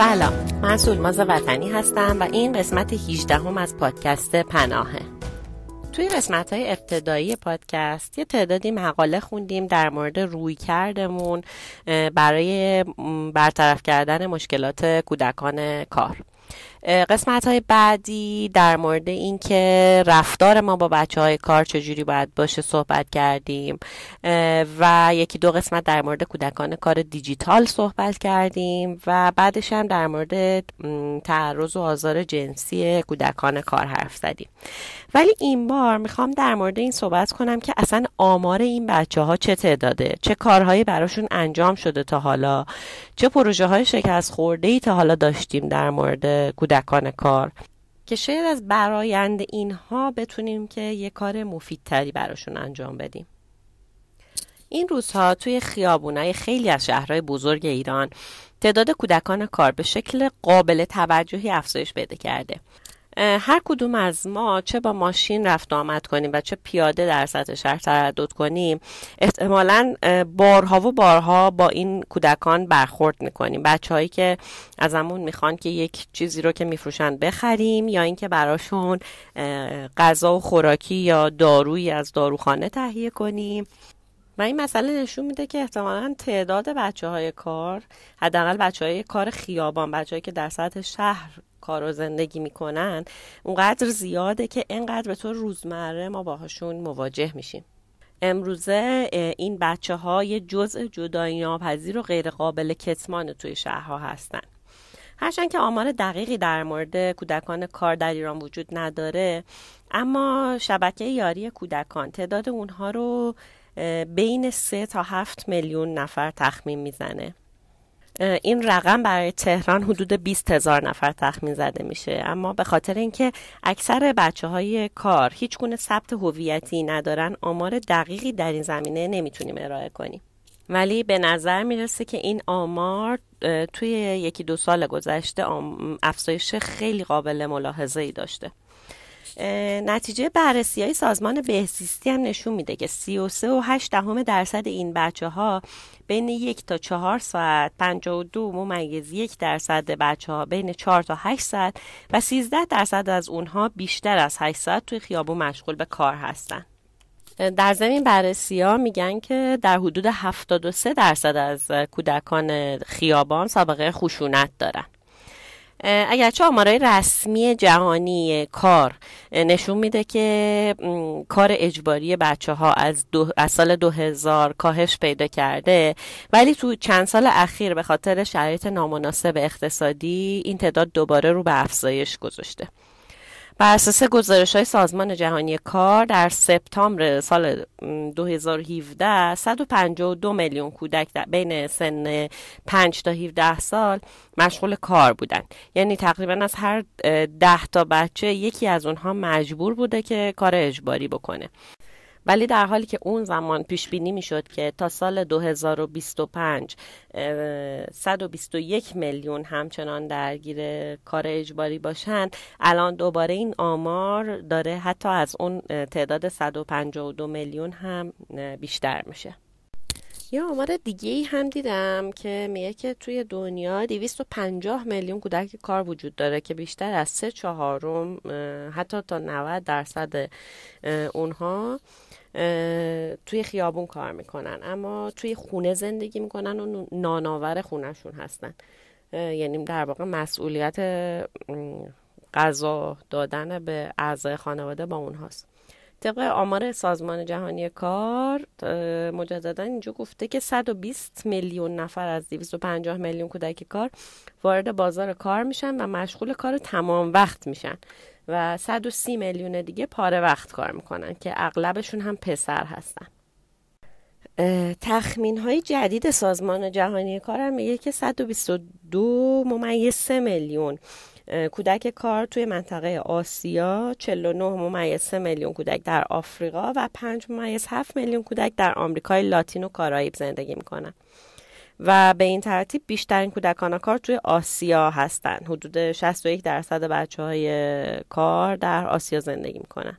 سلام. من سولماز وطنی هستم و این قسمت 18 هم از پادکست پناهه. توی قسمت های ابتدایی پادکست یه تعدادی مقاله خوندیم در مورد روی کردمون برای برطرف کردن مشکلات کودکان کار. قسمت های بعدی در مورد اینکه رفتار ما با بچه های کار چجوری باید باشه صحبت کردیم. و یکی دو قسمت در مورد کودکان کار دیجیتال صحبت کردیم و بعدش هم در مورد تعرض و آزار جنسی کودکان کار حرف زدیم. ولی این بار می‌خوام در مورد این صحبت کنم که اصلا آمار این بچه ها چه تعداده؟ چه کارهایی براشون انجام شده تا حالا؟ چه پروژه های شکست خورده ای تا حالا داشتیم در مورد کار. که شاید از برایند اینها بتونیم که یه کار مفیدتری براشون انجام بدیم. این روزها توی خیابونای خیلی از شهرهای بزرگ ایران تعداد کودکان کار به شکل قابل توجهی افزایش پیدا کرده. هر کدوم از ما چه با ماشین رفت آمد کنیم و چه پیاده در سطح شهر تردد کنیم احتمالا بارها و بارها با این کودکان برخورد می‌کنیم. بچه هایی که ازمون می‌خوان که یک چیزی رو که میفروشن بخریم یا اینکه براشون غذا و خوراکی یا دارویی از داروخانه تهیه کنیم. و این مسئله نشون میده که احتمالا تعداد بچه های کار حداقل بچه های کار خیابان بچه که در سطح شهر کار و زندگی می‌کنن اونقدر زیاده که اینقدر به طور روزمره ما باهاشون مواجه میشیم. امروزه این بچه ها یه جزء جدایی ناپذیر و غیر قابل کتمان توی شهرها هستن. هرچند که آمار دقیقی در مورد کودکان کار در ایران وجود نداره اما شبکه یاری کودکان تعداد اونها رو بین سه تا هفت میلیون نفر تخمین می‌زنه. این رقم برای تهران حدود 20 هزار نفر تخمین زده میشه. اما به خاطر اینکه اکثر بچه های کار هیچ گونه ثبت هویتی ندارن آمار دقیقی در این زمینه نمی‌تونیم ارائه کنیم. ولی به نظر می‌رسه که این آمار توی یکی دو سال گذشته افزایش خیلی قابل ملاحظه ای داشته. نتیجه بررسی های سازمان بهزیستی هم نشون میده که 33 و 8 دهم درصد این بچه ها بین یک تا چهار ساعت 52 ممیز یک درصد بچه ها بین 4 تا 8 ساعت و 13 درصد از اونها بیشتر از 8 ساعت توی خیابون مشغول به کار هستن. در زمین بررسی ها میگن که در حدود 73 درصد از کودکان خیابان سابقه خشونت دارن. اگرچه آمارای رسمی جهانی کار نشون میده که کار اجباری بچه ها از, دو، از سال 2000 کاهش پیدا کرده. ولی تو چند سال اخیر به خاطر شرایط نامناسب اقتصادی این تعداد دوباره رو به افزایش گذاشته. بر اساس گزارش های سازمان جهانی کار در سپتامبر سال 2017 152 میلیون کودک بین سن 5 تا 17 سال مشغول کار بودن یعنی تقریبا از هر 10 تا بچه یکی از اونها مجبور بوده که کار اجباری بکنه. ولی در حالی که اون زمان پیش بینی می‌شد که تا سال 2025 121 میلیون همچنان درگیر کار اجباری باشن الان دوباره این آمار داره حتی از اون تعداد 152 میلیون هم بیشتر میشه. یه آمار دیگه ای هم دیدم که میگه که توی دنیا 250 میلیون کودک کار وجود داره که بیشتر از سه چهارم حتی تا 90 درصد اونها توی خیابون کار می‌کنن. اما توی خونه زندگی می‌کنن و ناناور خونهشون هستن. یعنی در واقع مسئولیت غذا دادن به اعضای خانواده با اونهاست. طبق آمار سازمان جهانی کار مجددا اینجا گفته که 120 میلیون نفر از 250 میلیون کودک کار وارد بازار کار میشن و مشغول کار تمام وقت میشن و 130 میلیون دیگه پاره وقت کار می‌کنن که اغلبشون هم پسر هستن. تخمین های جدید سازمان جهانی کار هم میگه که 122 ممیز 3 میلیون کودک کار توی منطقه آسیا 49 ممیز 3 میلیون کودک در آفریقا و 5 ممیز 7 میلیون کودک در آمریکای لاتین و کارائیب زندگی می‌کنن. و به این ترتیب بیشترین کودکان کار توی آسیا هستند حدود 61 درصد بچه های کار در آسیا زندگی می‌کنن.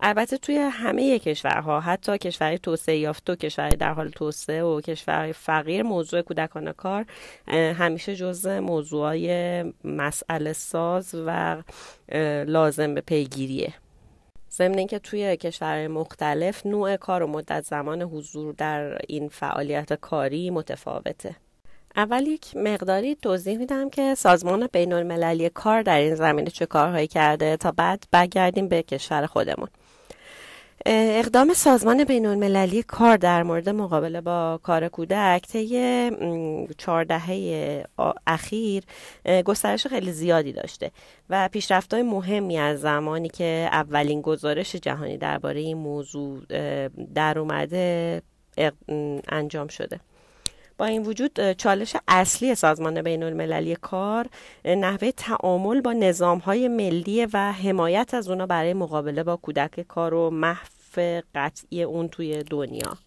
البته توی همه کشورها حتی کشورهای توسعه یافته و کشورهای در حال توسعه و کشورهای فقیر موضوع کودکان کار همیشه جزء موضوعای مسئله ساز و لازم به پیگیریه. ضمن اینکه توی کشورهای مختلف نوع کار و مدت زمان حضور در این فعالیت کاری متفاوته. اول یک مقداری توضیح میدم که سازمان بین المللی کار در این زمینه چه کارهایی کرده تا بعد برگردیم به کشور خودمون. اقدام سازمان بین المللی کار در مورد مقابله با کار کودک طی چهار دهه اخیر گسترش خیلی زیادی داشته و پیشرفت‌های مهمی از زمانی که اولین گزارش جهانی درباره این موضوع در اومده انجام شده. با این وجود چالش اصلی سازمان بین المللی کار نحوه تعامل با نظام های ملی و حمایت از اونا برای مقابله با کودک کار و محو قطعی اون توی دنیا.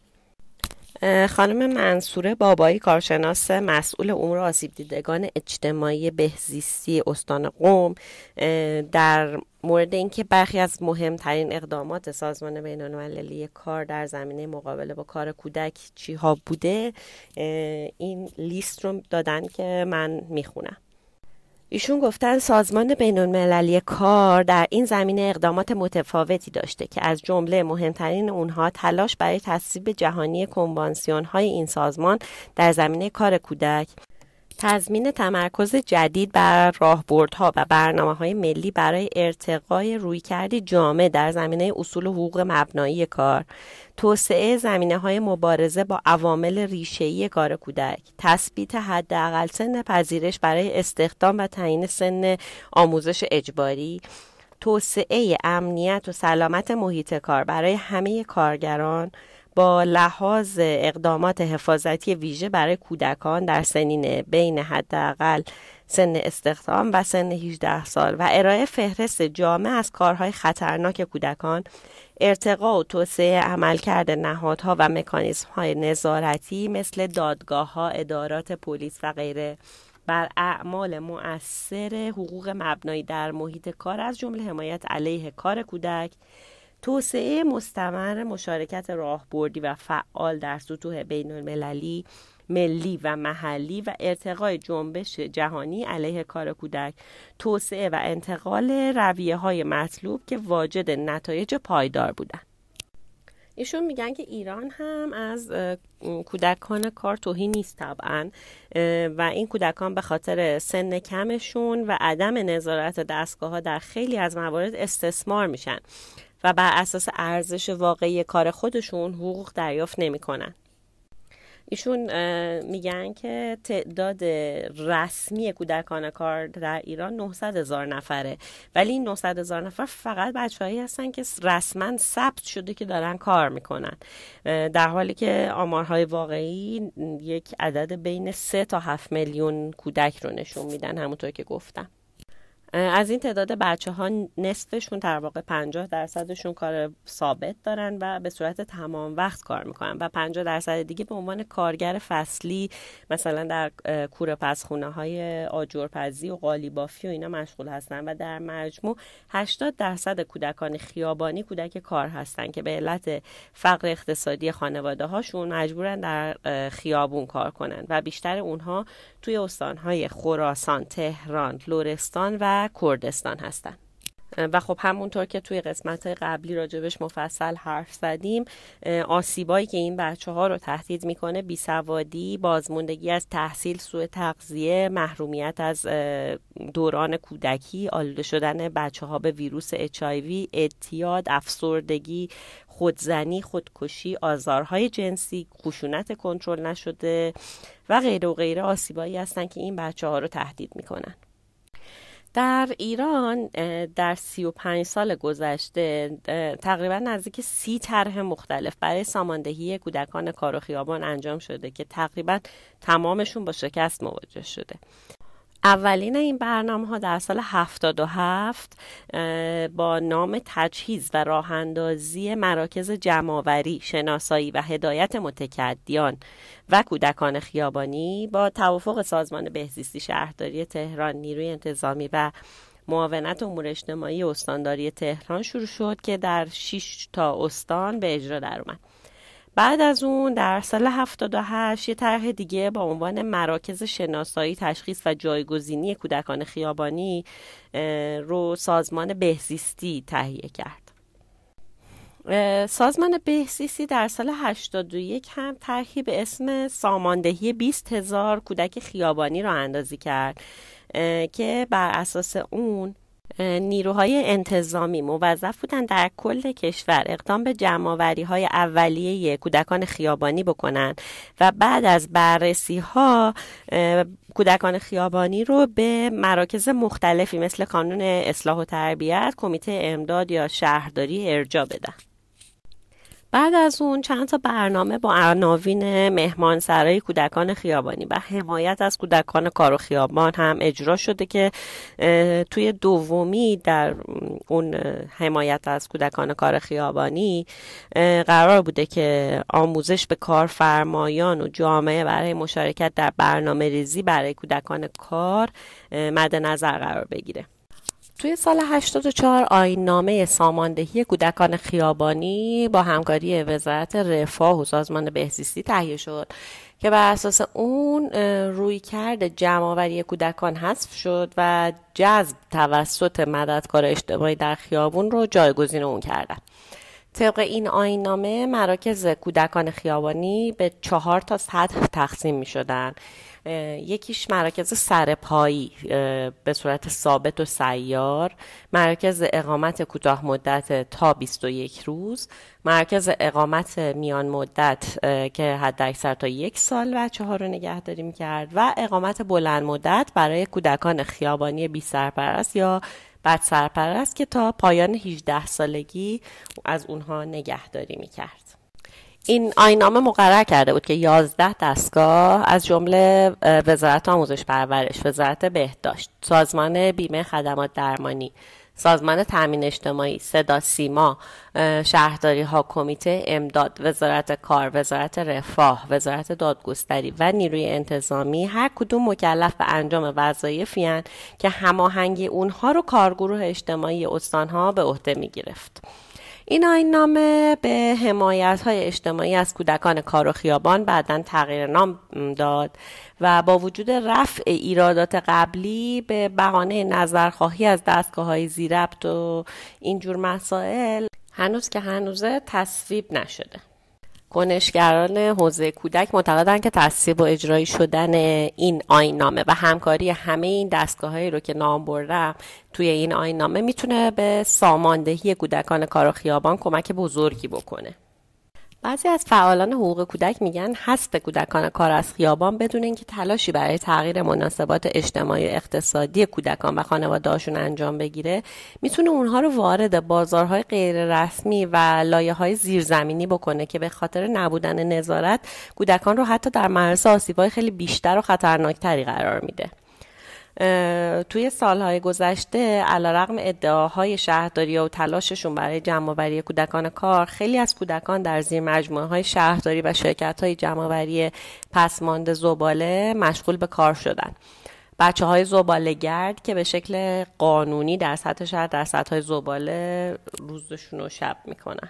خانم منصوره بابایی کارشناس مسئول امور آسیب دیدگان اجتماعی بهزیستی استان قوم در مورد اینکه برخی از مهمترین اقدامات سازمان بین المللی کار در زمینه مقابله با کار کودک چی ها بوده این لیست رو دادن که من می‌خونم. ایشون گفتن سازمان بین المللی کار در این زمینه اقدامات متفاوتی داشته که از جمله مهمترین اونها تلاش برای تصویب جهانی کنوانسیون های این سازمان در زمینه کار کودک. تضمین تمرکز جدید بر راهبردها و برنامه های ملی برای ارتقای رویکردی جامع در زمینه اصول حقوق مبنایی کار. توسعه زمینه های مبارزه با عوامل ریشه‌ای کار کودک. تثبیت حداقل سن پذیرش برای استخدام و تعیین سن آموزش اجباری. توسعه امنیت و سلامت محیط کار برای همه کارگران. با لحاظ اقدامات حفاظتی ویژه برای کودکان در سنین بین حداقل سن استخدام و سن 18 سال و ارائه فهرست جامع از کارهای خطرناک کودکان ارتقا و توسعه عملکرد نهادها و مکانیزم های نظارتی مثل دادگاه ها، ادارات پلیس و غیره. بر اعمال مؤثر حقوق مبنایی در محیط کار از جمله حمایت علیه کار کودک توسعه مستمر مشارکت راهبردی و فعال در سطوح بین المللی ملی و محلی و ارتقای جنبش جهانی علیه کار کودک توسعه و انتقال رویه های مطلوب که واجد نتایج پایدار بودند. ایشون میگن که ایران هم از کودکان کار توهی نیست طبعا و این کودکان به خاطر سن کمشون و عدم نظارت دستگاه ها در خیلی از موارد استثمار میشن و بر اساس ارزش واقعی کار خودشون حقوق دریافت نمی‌کنن. ایشون میگن که تعداد رسمی کودکان کار در ایران 900 هزار نفره. ولی این 900 هزار نفر فقط بچههایی هستن که رسما ثبت شده که دارن کار می‌کنن. در حالی که آمارهای واقعی یک عدد بین 3 تا 7 میلیون کودک رو نشون میدن همونطور که گفتم. از این تعداد بچه ها نصفشون در واقع 50 درصدشون کار ثابت دارن و به صورت تمام وقت کار می‌کنن و 50 درصد دیگه به عنوان کارگر فصلی مثلا در کوره پسخونه های آجرپزی و قالیبافی و اینا مشغول هستن و در مجموع 80 درصد کودکان خیابانی کودک کار هستن که به علت فقر اقتصادی خانواده هاشون مجبورن در خیابون کار کنن و بیشتر اونها توی استانهای خراسان، تهران، لورستان و کردستان هستن. و خب همونطور که توی قسمت قبلی راجبش مفصل حرف زدیم آسیبایی که این بچه ها رو تهدید می‌کنه بیسوادی بازموندگی از تحصیل سوء تغذیه محرومیت از دوران کودکی آلوده شدن بچه ها به ویروس HIV اعتیاد افسردگی خودزنی خودکشی آزارهای جنسی خشونت کنترل نشده و غیره و غیره آسیبایی هستن که این بچه ها رو تهدید می‌کنن. در ایران در سی و پنج سال گذشته تقریبا نزدیک سی طرح مختلف برای ساماندهی کودکان کار و خیابان انجام شده که تقریبا تمامشون با شکست مواجه شده. اولین این برنامه ها در سال 77 با نام تجهیز و راه اندازی مراکز جمعآوری، شناسایی و هدایت متکدیان و کودکان خیابانی با توافق سازمان بهزیستی شهرداری تهران نیروی انتظامی و معاونت امور اجتماعی استانداری تهران شروع شد که در 6 تا استان به اجرا در اومد بعد از اون در سال 78 یه طرح دیگه با عنوان مراکز شناسایی تشخیص و جایگزینی کودکان خیابانی رو سازمان بهزیستی تهیه کرد. سازمان بهزیستی در سال 81 هم طرحی به اسم ساماندهی 20 هزار کودک خیابانی را اندازی کرد که بر اساس اون نیروهای انتظامی موظف بودن در کل کشور اقدام به جمعآوری های اولیه کودکان خیابانی بکنن و بعد از بررسی ها کودکان خیابانی رو به مراکز مختلفی مثل کانون اصلاح و تربیت، کمیته امداد یا شهرداری ارجا بدن. بعد از اون چند تا برنامه با عناوین مهمان سرای کودکان خیابانی و حمایت از کودکان کار و خیابان هم اجرا شده که توی دومی در اون حمایت از کودکان کار خیابانی قرار بوده که آموزش به کارفرمایان و جامعه برای مشارکت در برنامه ریزی برای کودکان کار مد نظر قرار بگیره. توی سال 84 آین نامه ساماندهی کودکان خیابانی با همکاری وزارت رفاه و سازمان بهزیستی تهیه شد که بر اساس اون روی کرد جمعآوری کودکان حذف شد و جذب توسط مددکار اجتماعی در خیابون رو جایگزین اون کردن. طبق این آین نامه مراکز کودکان خیابانی به چهار تا سطح تقسیم می شدن یکیش مراکز سرپایی به صورت ثابت و سیار. مرکز اقامت کوتاه مدت تا 21 روز. مرکز اقامت میان مدت که حد اکثر تا یک سال بچه ها رو نگهداری می‌کرد. و اقامت بلند مدت برای کودکان خیابانی بی سرپرست یا بد سرپرست که تا پایان 18 سالگی از اونها نگهداری می‌کرد. این آینامه مقرر کرده بود که 11 دستگاه از جمله وزارت آموزش پرورش، وزارت بهداشت، سازمان بیمه خدمات درمانی، سازمان تامین اجتماعی، صدا سیما، شهرداری ها، کمیته امداد، وزارت کار، وزارت رفاه، وزارت دادگستری و نیروی انتظامی هر کدوم مکلف به انجام وظایفی که هماهنگی اونها رو کارگروه اجتماعی استانها به عهده می گرفت. این آین نامه به حمایت های اجتماعی از کودکان کار و خیابان بعدا تغییر نام داد و با وجود رفع ایرادات قبلی به بهانه نظرخواهی از دستگاه های زیربط و اینجور مسائل هنوز که هنوزه تصویب نشده. کنشگران حوزه کودک معتقدند که تصویب و اجرایی شدن این آینامه و همکاری همه این دستگاه هایی رو که نام بردم توی این آینامه می‌تونه به ساماندهی کودکان کار و خیابان کمک بزرگی بکنه. بعضی از فعالان حقوق کودک میگن حذف کودکان کار از خیابان بدون اینکه تلاشی برای تغییر مناسبات اجتماعی اقتصادی کودکان و خانواده‌هاشون انجام بگیره می‌تونه اونها رو وارد بازارهای غیر رسمی و لایه های زیرزمینی بکنه که به خاطر نبودن نظارت کودکان رو حتی در معرض آسیبهای خیلی بیشتر و خطرناکتری قرار میده. توی سالهای گذشته رقم ادعاهای شهرداری و تلاششون برای جمعآوری کودکان کار خیلی از کودکان در زیر مجموعه های شهرداری و شرکت های جمعآوری پسماند زباله مشغول به کار شدن. بچه های زباله گرد که به شکل قانونی در سطح شهر در سطح های زباله روزشون رو شب می‌کنن.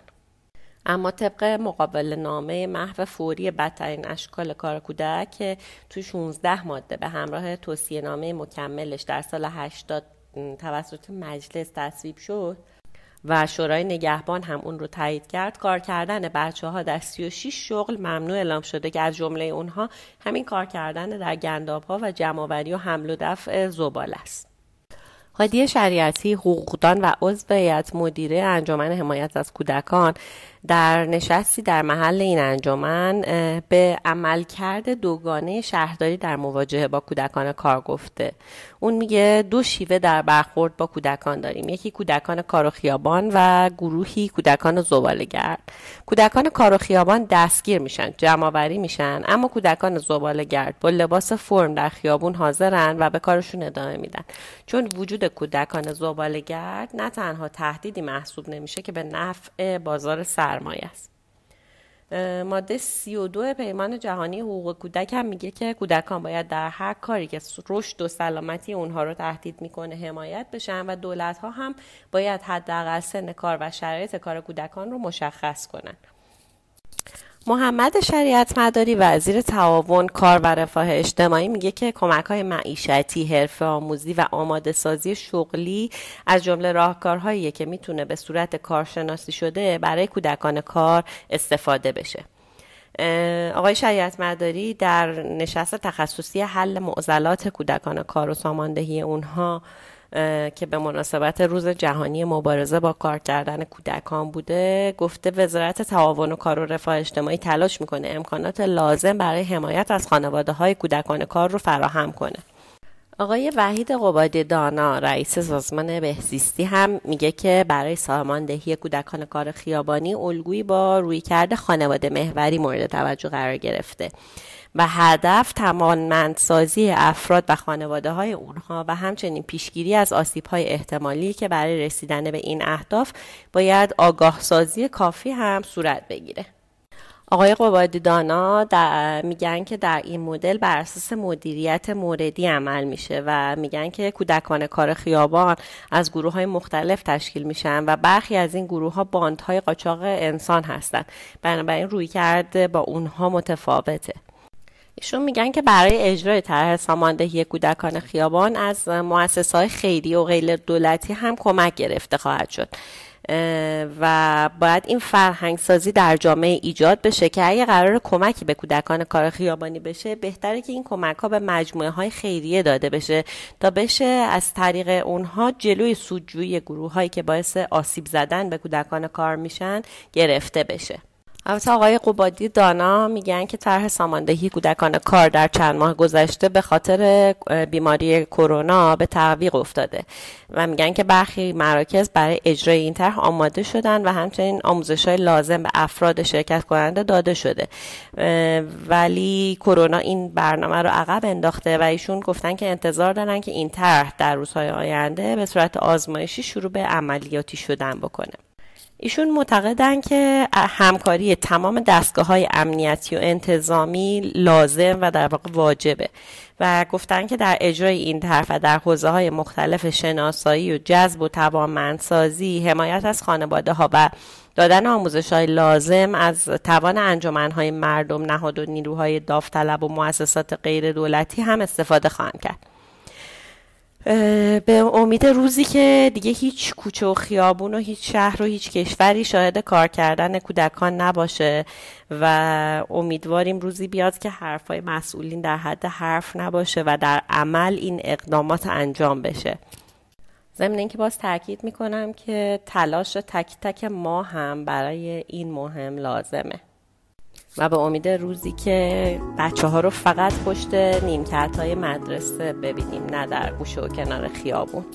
اما طبق مقابل نامه محو فوری بدترین اشکال کار کودک که توی 16 ماده به همراه توصیه نامه مکملش در سال 80 توسط مجلس تصویب شد و شورای نگهبان هم اون رو تایید کرد کار کردن بچه ها در 36 شغل ممنوع اعلام شده که از جمله اونها همین کار کردن در گنداب ها و جمعآوری و حمل و دفع زباله است. هادی شریعتی حقوقدان و عضو هیئت مدیره انجمن حمایت از کودکان در نشستی در محل این انجمن به عملکرد دوگانه شهرداری در مواجهه با کودکان کار گفته. اون میگه دو شیوه در برخورد با کودکان داریم. یکی کودکان کار و خیابان و گروهی کودکان گرد کودکان کار و خیابان دستگیر میشن جمعآوری میشن اما کودکان گرد با لباس فرم در خیابون حاضرن و به کارشون ادامه میدن. چون وجود کودکان گرد نه تنها تهدیدی محسوب نمیشه که به نفع بازار سر سرمایه است. ماده 32 پیمان جهانی حقوق کودک هم میگه که کودکان باید در هر کاری که رشد و سلامتی اونها رو تهدید می‌کنه حمایت بشن و دولت ها هم باید حداقل سن کار و شرایط کار کودکان رو مشخص کنن. محمد شریعت مداری وزیر تعاون کار و رفاه اجتماعی میگه که کمک های معیشتی، حرفه آموزی و آماده سازی شغلی از جمله راهکارهایی که می‌تونه به صورت کارشناسی شده برای کودکان کار استفاده بشه. آقای شریعت مداری در نشست تخصصی حل معضلات کودکان کار و ساماندهی اونها که به مناسبت روز جهانی مبارزه با کار کردن کودکان بوده گفته وزارت تعاون و کار و رفاه اجتماعی تلاش می‌کنه امکانات لازم برای حمایت از خانواده های کودکان کار رو فراهم کنه. آقای وحید قبادی دانا رئیس سازمان بهزیستی هم میگه که برای ساماندهی کودکان کار خیابانی الگویی با رویکرد خانواده محوری مورد توجه قرار گرفته و هدف توانمندسازی افراد و خانواده های اونها و همچنین پیشگیری از آسیب های احتمالی که برای رسیدن به این اهداف باید آگاه سازی کافی هم صورت بگیره. آقای قبادی دانا میگن که در این مدل بر اساس مدیریت موردی عمل میشه و میگن که کودکان کار خیابان از گروه های مختلف تشکیل میشن و برخی از این گروه ها باند های قاچاق انسان هستند بنابراین روی کرده با اونها متفاوته. ایشون میگن که برای اجرای طرح ساماندهی کودکان خیابان از مؤسسات های خیری و غیر دولتی هم کمک گرفته خواهد شد. و باید این فرهنگ سازی در جامعه ایجاد بشه که اگه قرار کمکی به کودکان کار خیابانی بشه بهتره که این کمک ها به مجموعه های خیریه داده بشه تا بشه از طریق اونها جلوی سودجویی گروه هایی که باعث آسیب زدن به کودکان کار میشن گرفته بشه. البته آقای قبادی دانا میگن که طرح ساماندهی کودکان کار در چند ماه گذشته به خاطر بیماری کرونا به تعویق افتاده و میگن که برخی مراکز برای اجرای این طرح آماده شدن و همچنین آموزش های لازم به افراد شرکت کننده داده شده. ولی کرونا این برنامه رو عقب انداخته و ایشون گفتن که انتظار دارن که این طرح در روزهای آینده به صورت آزمایشی شروع به عملیاتی شدن بکنه. ایشون معتقدن که همکاری تمام دستگاه های امنیتی و انتظامی لازم و در واقع واجبه و گفتن که در اجرای این طرف و در حوزه های مختلف شناسایی و جذب و توانمندسازی حمایت از خانواده ها و دادن آموزش های لازم از توان انجمن های مردم نهاد و نیروهای داوطلب و مؤسسات غیر دولتی هم استفاده خواهند کرد. به امید روزی که دیگه هیچ کوچه و خیابون و هیچ شهر و هیچ کشوری شاهد کار کردن کودکان نباشه و امیدواریم روزی بیاد که حرفای مسئولین در حد حرف نباشه و در عمل این اقدامات انجام بشه. ضمن اینکه باز تاکید می‌کنم که تلاش تک تک ما هم برای این مهم لازمه. و به امید روزی که بچه ها رو فقط پشت نیمکت های مدرسه ببینیم نه در گوشه و کنار خیابون.